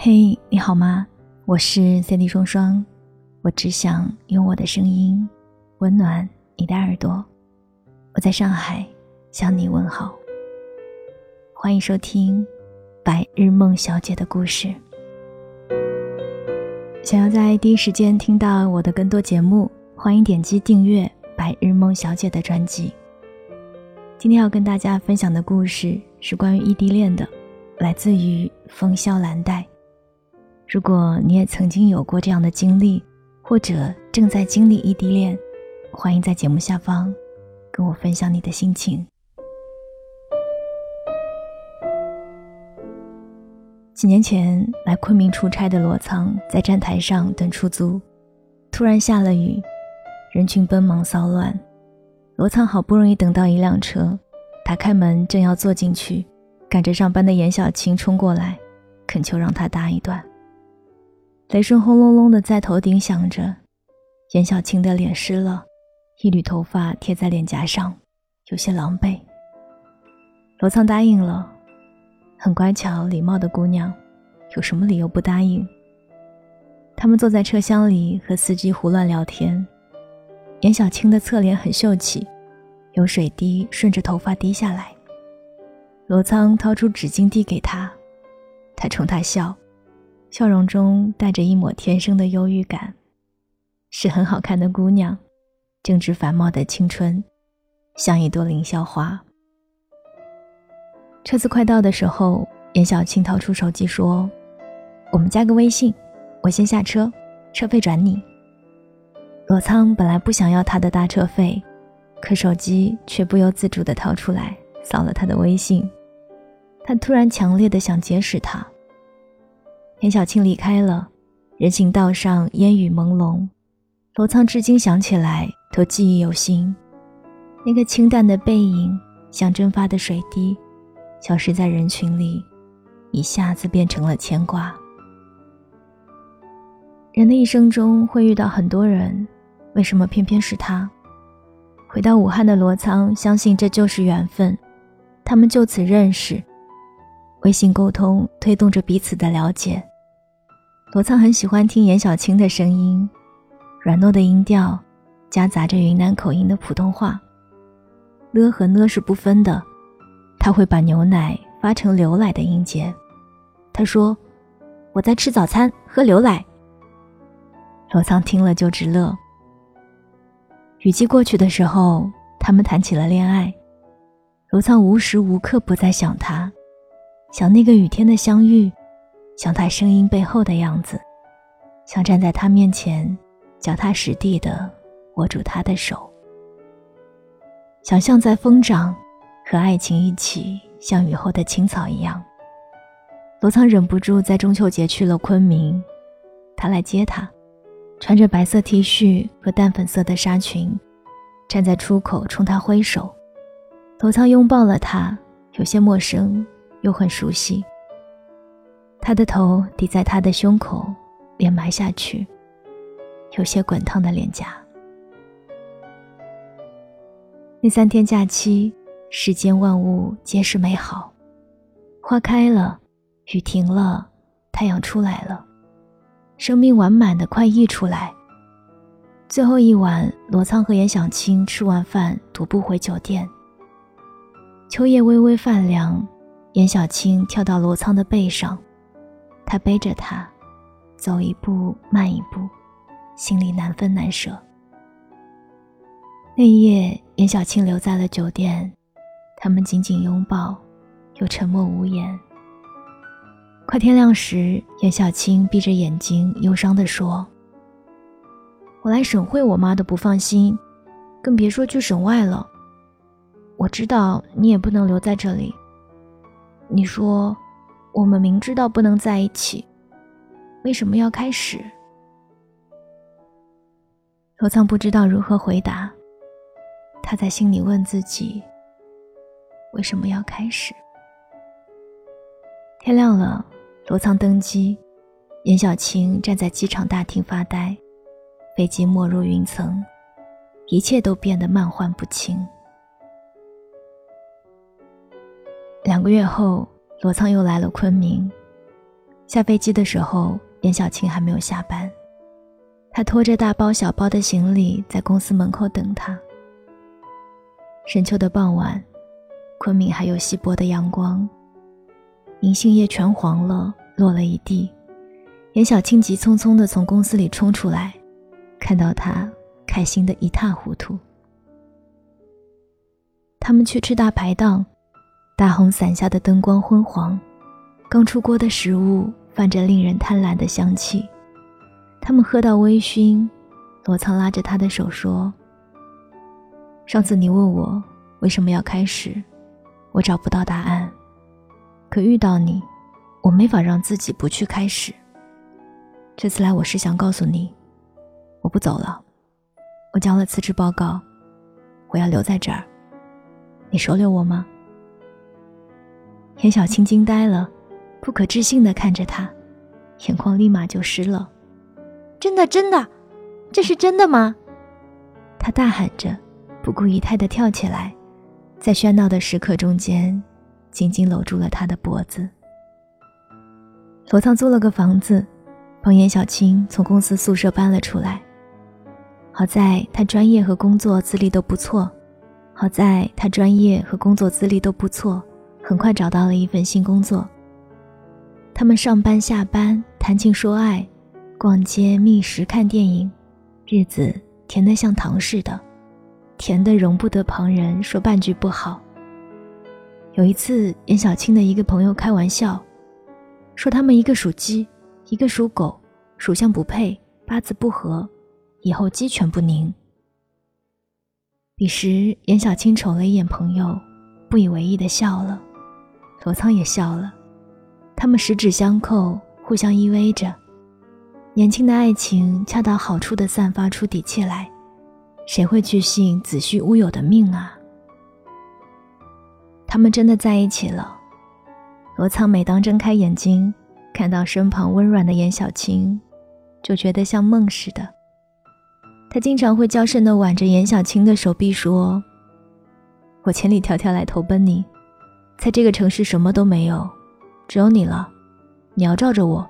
嘿，你好吗？我是 Cindy 双双，我只想用我的声音温暖你的耳朵。我在上海向你问好，欢迎收听《白日梦小姐的故事》。想要在第一时间听到我的更多节目，欢迎点击订阅《白日梦小姐》的专辑。今天要跟大家分享的故事是关于异地恋的，来自于风萧兰黛。如果你也曾经有过这样的经历，或者正在经历异地恋，欢迎在节目下方跟我分享你的心情。几年前来昆明出差的罗仓在站台上等出租，突然下了雨，人群奔忙骚乱。罗仓好不容易等到一辆车，打开门正要坐进去，赶着上班的严小青冲过来，恳求让他搭一段。雷声轰隆隆的在头顶响着，严小青的脸湿了，一缕头发贴在脸颊上，有些狼狈。罗仓答应了，很乖巧礼貌的姑娘，有什么理由不答应？他们坐在车厢里和司机胡乱聊天，严小青的侧脸很秀气，有水滴顺着头发滴下来。罗仓掏出纸巾递给她，他冲她笑。笑容中带着一抹天生的忧郁感，是很好看的姑娘，正值繁茂的青春，像一朵凌霄花。车子快到的时候，严小青掏出手机说：“我们加个微信，我先下车，车费转你。”罗仓本来不想要他的搭车费，可手机却不由自主地掏出来扫了他的微信，他突然强烈的想结识他。田小青离开了，人行道上烟雨朦胧，罗仓至今想起来都记忆犹新。那个清淡的背影，像蒸发的水滴，消失在人群里，一下子变成了牵挂。人的一生中会遇到很多人，为什么偏偏是他？回到武汉的罗仓相信这就是缘分，他们就此认识，微信沟通推动着彼此的了解。罗仓很喜欢听严小青的声音，软糯的音调，夹杂着云南口音的普通话，了和呢是不分的。他会把牛奶发成牛奶的音节。他说：“我在吃早餐，喝牛奶。”罗仓听了就直乐。雨季过去的时候，他们谈起了恋爱。罗仓无时无刻不在想他，想那个雨天的相遇。想他声音背后的样子，想站在他面前，脚踏实地的握住他的手，想象在疯长，和爱情一起，像雨后的青草一样。罗仓忍不住在中秋节去了昆明，他来接她，穿着白色 T 恤和淡粉色的纱裙，站在出口冲他挥手。罗仓拥抱了他，有些陌生，又很熟悉。他的头抵在他的胸口，脸埋下去，有些滚烫的脸颊。那三天假期，世间万物皆是美好，花开了，雨停了，太阳出来了，生命完满的快溢出来。最后一晚，罗仓和严小青吃完饭，徒步回酒店。秋叶微微泛凉，严小青跳到罗仓的背上。他背着她，走一步慢一步，心里难分难舍。那一夜，严小青留在了酒店，他们紧紧拥抱，又沉默无言。快天亮时，严小青闭着眼睛，忧伤地说：“我来省会，我妈都不放心，更别说去省外了。我知道你也不能留在这里。你说。”我们明知道不能在一起，为什么要开始？罗仓不知道如何回答，他在心里问自己：为什么要开始？天亮了，罗仓登机，严小青站在机场大厅发呆，飞机没入云层，一切都变得漫幻不清。两个月后。罗仓又来了昆明，下飞机的时候，严小青还没有下班。他拖着大包小包的行李在公司门口等他。深秋的傍晚，昆明还有稀薄的阳光，银杏叶全黄了，落了一地。严小青急匆匆地从公司里冲出来，看到他，开心的一塌糊涂。他们去吃大排档，大红伞下的灯光昏黄，刚出锅的食物泛着令人贪婪的香气。他们喝到微醺，罗仓拉着他的手说：“上次你问我为什么要开始，我找不到答案。可遇到你，我没法让自己不去开始。这次来，我是想告诉你，我不走了。我交了辞职报告，我要留在这儿。你收留我吗？”严小青惊呆了，不可置信地看着他，眼眶立马就湿了。真的，真的，这是真的吗？他大喊着，不顾仪态地跳起来，在喧闹的食客中间，紧紧搂住了他的脖子。罗仓租了个房子，帮严小青从公司宿舍搬了出来。好在他专业和工作资历都不错，好在他专业和工作资历都不错，很快找到了一份新工作。他们上班下班，谈情说爱。逛街、觅食、看电影，日子甜得像糖似的，甜得容不得旁人说半句不好。有一次，严小青的一个朋友开玩笑，说他们一个属鸡，一个属狗，属相不配，八字不合，以后鸡犬不宁。彼时，严小青瞅了一眼朋友，不以为意的笑了，罗仓也笑了，他们十指相扣，互相依偎着。年轻的爱情恰到好处地散发出底气来，谁会去信子虚乌有的命啊？他们真的在一起了。罗仓每当睁开眼睛，看到身旁温软的严小青，就觉得像梦似的。他经常会娇声地挽着严小青的手臂说：“我千里迢迢来投奔你，在这个城市什么都没有，只有你了。你要罩着我，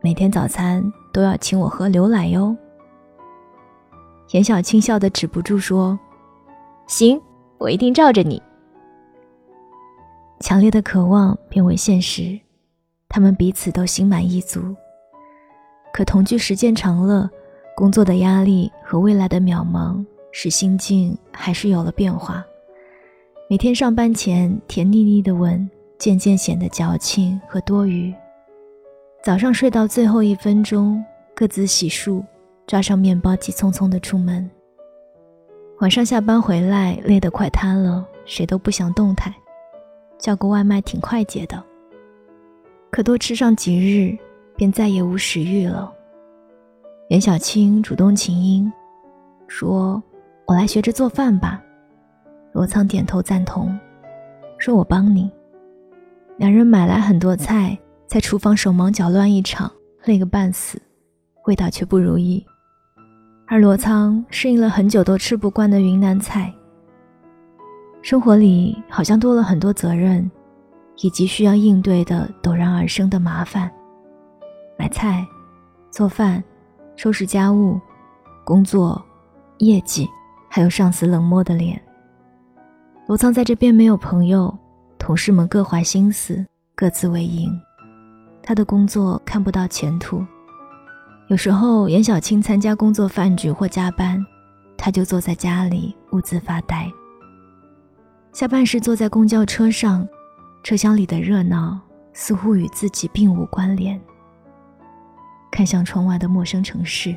每天早餐。”都要请我喝牛奶哟。严小青笑得止不住，说：“行，我一定罩着你。”强烈的渴望变为现实，他们彼此都心满意足。可同居时间长了，工作的压力和未来的渺茫，使心境还是有了变化。每天上班前甜腻腻的吻，渐渐显得矫情和多余。早上睡到最后一分钟，各自洗漱，抓上面包，急匆匆的出门。晚上下班回来，累得快瘫了，谁都不想动弹，叫个外卖挺快捷的。可多吃上几日，便再也无食欲了。袁小青主动请缨，说：“我来学着做饭吧。”罗仓点头赞同，说：“我帮你。”两人买来很多菜。在厨房手忙脚乱一场，累个半死，味道却不如意。而罗仓适应了很久都吃不惯的云南菜。生活里好像多了很多责任，以及需要应对的陡然而生的麻烦：买菜、做饭、收拾家务、工作、业绩，还有上司冷漠的脸。罗仓在这边没有朋友，同事们各怀心思，各自为营。他的工作看不到前途，有时候严小青参加工作饭局或加班，他就坐在家里兀自发呆。下班时坐在公交车上，车厢里的热闹似乎与自己并无关联。看向窗外的陌生城市，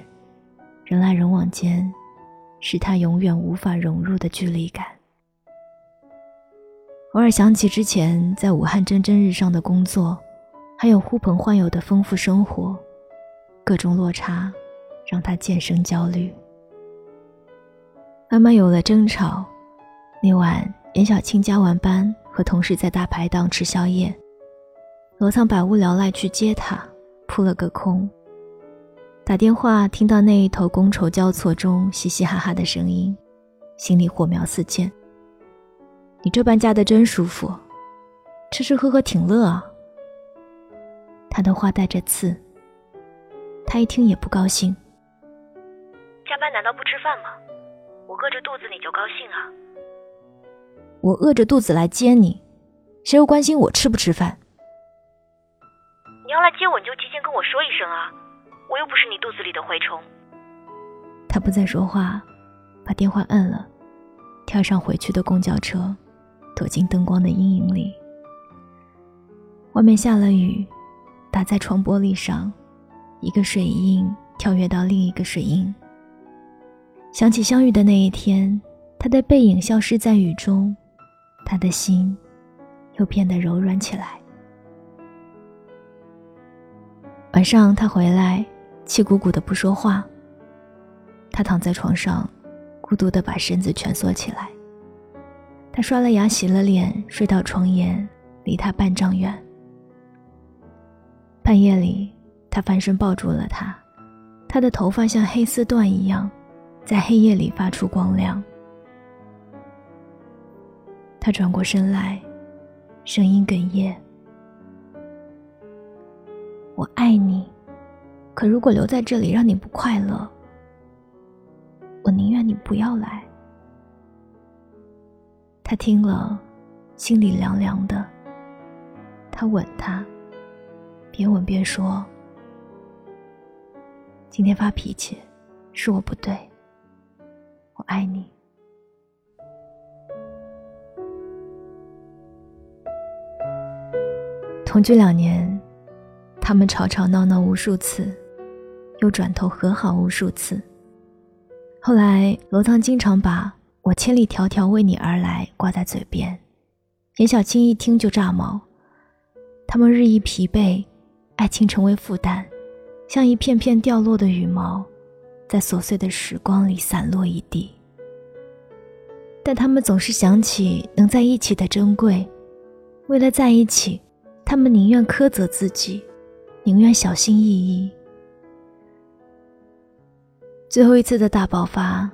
人来人往间，是他永远无法融入的距离感。偶尔想起之前在武汉蒸蒸日上的工作。还有呼朋唤友的丰富生活，各种落差让他渐生焦虑。慢慢有了争吵，那晚严小青加完班，和同事在大排档吃宵夜，罗仓百无聊赖去接他，扑了个空。打电话听到那一头觥筹交错中嘻嘻哈哈的声音，心里火苗四溅。你这般嫁的真舒服，吃吃喝喝挺乐啊。他的话带着刺。他一听也不高兴。加班难道不吃饭吗？我饿着肚子你就高兴啊？我饿着肚子来接你，谁又关心我吃不吃饭？你要来接我，你就提前跟我说一声啊！我又不是你肚子里的蛔虫。他不再说话，把电话摁了，跳上回去的公交车，躲进灯光的阴影里。外面下了雨，打在窗玻璃上，一个水印跳跃到另一个水印。想起相遇的那一天，他的背影消失在雨中，他的心又变得柔软起来。晚上他回来，气鼓鼓的不说话。他躺在床上，孤独的把身子蜷缩起来。他刷了牙，洗了脸，睡到床沿，离他半丈远。半夜里，他翻身抱住了她，她的头发像黑丝缎一样，在黑夜里发出光亮。他转过身来，声音哽咽。我爱你，可如果留在这里让你不快乐，我宁愿你不要来。他听了，心里凉凉的。他吻她，边吻边说：“今天发脾气，是我不对。我爱你。”同居两年。他们吵吵闹闹无数次，又转头和好无数次。后来，罗仓经常把我千里迢迢为你而来挂在嘴边，严小青一听就炸毛。他们日益疲惫，爱情成为负担，像一片片掉落的羽毛，在琐碎的时光里散落一地。但他们总是想起能在一起的珍贵，为了在一起，他们宁愿苛责自己。宁愿小心翼翼。最后一次的大爆发，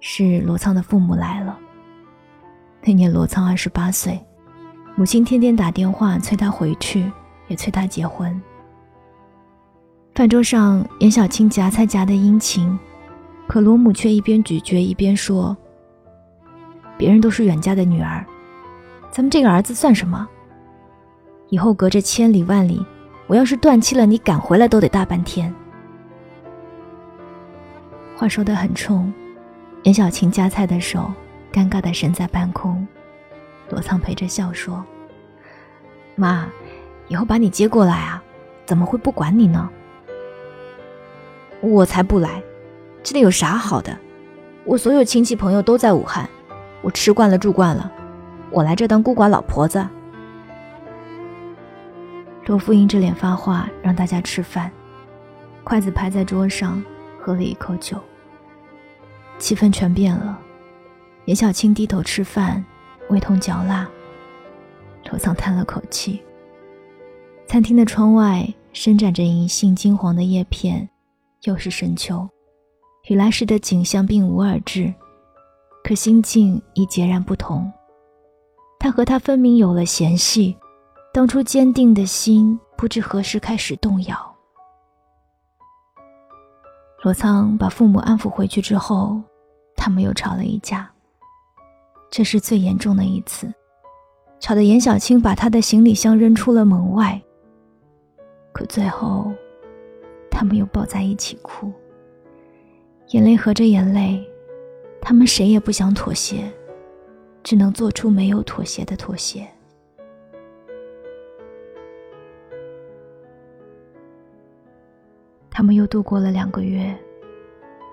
是罗仓的父母来了。那年罗仓二十八岁，母亲天天打电话催他回去，也催他结婚。饭桌上，严小青夹菜夹的殷勤，可罗母却一边咀嚼一边说：“别人都是远嫁的女儿，咱们这个儿子算什么？以后隔着千里万里。”我要是断气了，你赶回来都得大半天。话说的很冲，严小晴夹菜的手尴尬的伸在半空，罗仓陪着笑说：“妈，以后把你接过来啊，怎么会不管你呢？我才不来，这里有啥好的？我所有亲戚朋友都在武汉，我吃惯了住惯了，我来这当孤寡老婆子。”罗父硬着脸发话，让大家吃饭，筷子拍在桌上，喝了一口酒。气氛全变了。严小青低头吃饭，味同嚼蜡。罗仓叹了口气。餐厅的窗外伸展着银杏金黄的叶片，又是深秋，雨来时的景象并无二致，可心境已截然不同。他和他分明有了嫌隙。当初坚定的心，不知何时开始动摇。罗仓把父母安抚回去之后，他们又吵了一架。这是最严重的一次，吵得严小青把他的行李箱扔出了门外。可最后，他们又抱在一起哭，眼泪合着眼泪，他们谁也不想妥协，只能做出没有妥协的妥协。他们又度过了两个月，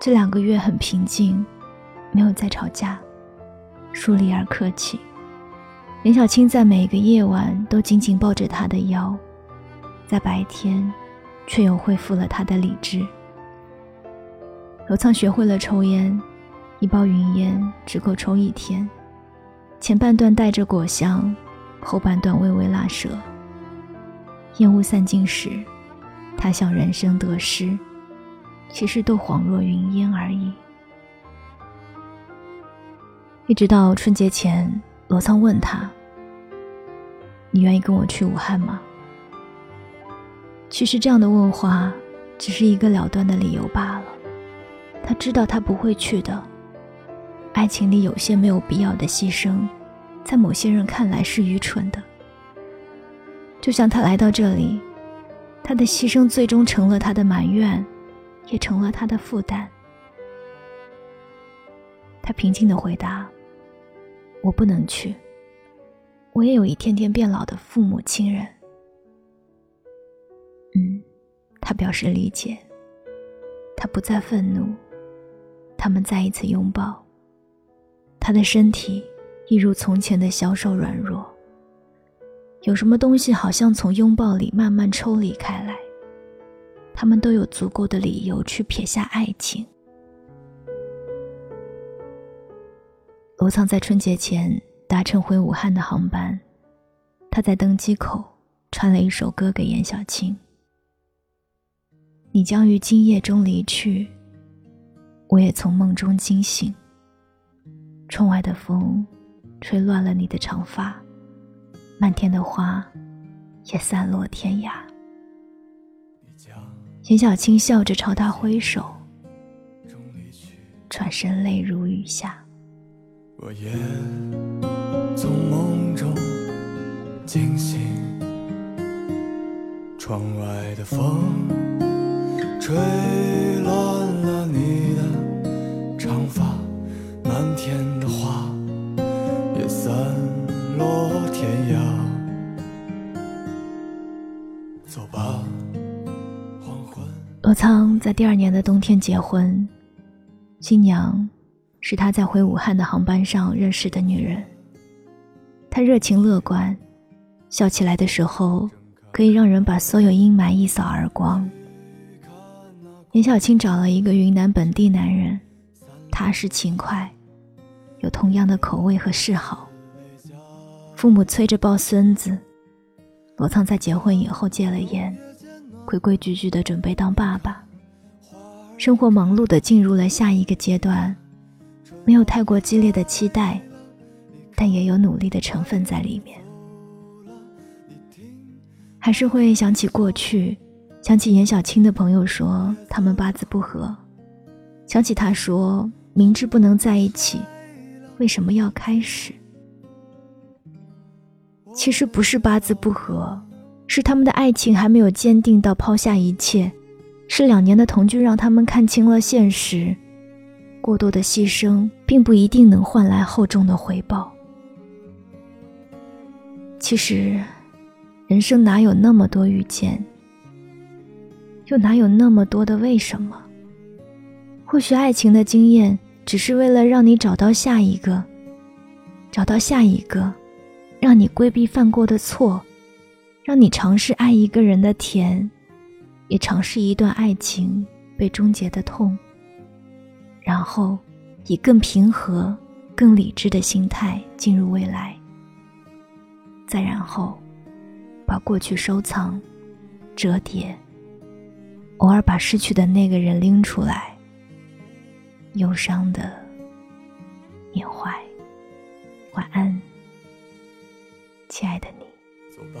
这两个月很平静，没有再吵架，疏离而客气。林小青在每个夜晚都紧紧抱着他的腰，在白天，却又恢复了他的理智。罗仓学会了抽烟，一包云烟只够抽一天，前半段带着果香，后半段微微辣舌。烟雾散尽时。他想人生得失，其实都恍若云烟而已。一直到春节前，罗仓问他：“你愿意跟我去武汉吗？”其实这样的问话，只是一个了断的理由罢了。他知道他不会去的。爱情里有些没有必要的牺牲，在某些人看来是愚蠢的。就像他来到这里，他的牺牲最终成了他的埋怨，也成了他的负担。他平静的回答：“我不能去，我也有一天天变老的父母亲人。”嗯，他表示理解。他不再愤怒，他们再一次拥抱。他的身体一如从前的消瘦软弱。有什么东西好像从拥抱里慢慢抽离开来？他们都有足够的理由去撇下爱情。罗仓在春节前搭乘回武汉的航班，他在登机口传了一首歌给严小青。你将于今夜中离去，我也从梦中惊醒。窗外的风，吹乱了你的长发，漫天的花，也散落天涯。严小青笑着朝他挥手，转身泪如雨下。我也从梦中惊醒，窗外的风。吹乱了你的长发，漫天的花也散落天涯。走吧，黄昏。罗仓在第二年的冬天结婚，新娘是他在回武汉的航班上认识的女人。她热情乐观，笑起来的时候可以让人把所有阴霾一扫而光。严小青找了一个云南本地男人，踏实勤快，有同样的口味和嗜好。父母催着抱孙子，罗仓在结婚以后戒了烟，规规矩矩的准备当爸爸。生活忙碌的进入了下一个阶段，没有太过激烈的期待，但也有努力的成分在里面。还是会想起过去。想起严小青的朋友说他们八字不合，想起他说明知不能在一起，为什么要开始？其实不是八字不合，是他们的爱情还没有坚定到抛下一切，是两年的同居让他们看清了现实，过多的牺牲并不一定能换来厚重的回报。其实，人生哪有那么多遇见？又哪有那么多的为什么？或许爱情的经验只是为了让你找到下一个，找到下一个，让你规避犯过的错，让你尝试爱一个人的甜，也尝试一段爱情被终结的痛。然后，以更平和、更理智的心态进入未来。再然后，把过去收藏、折叠。偶尔把失去的那个人拎出来，忧伤的缅怀。晚安，亲爱的你。走吧，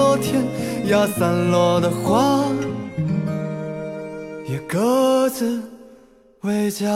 天涯，散落的花也各自为家。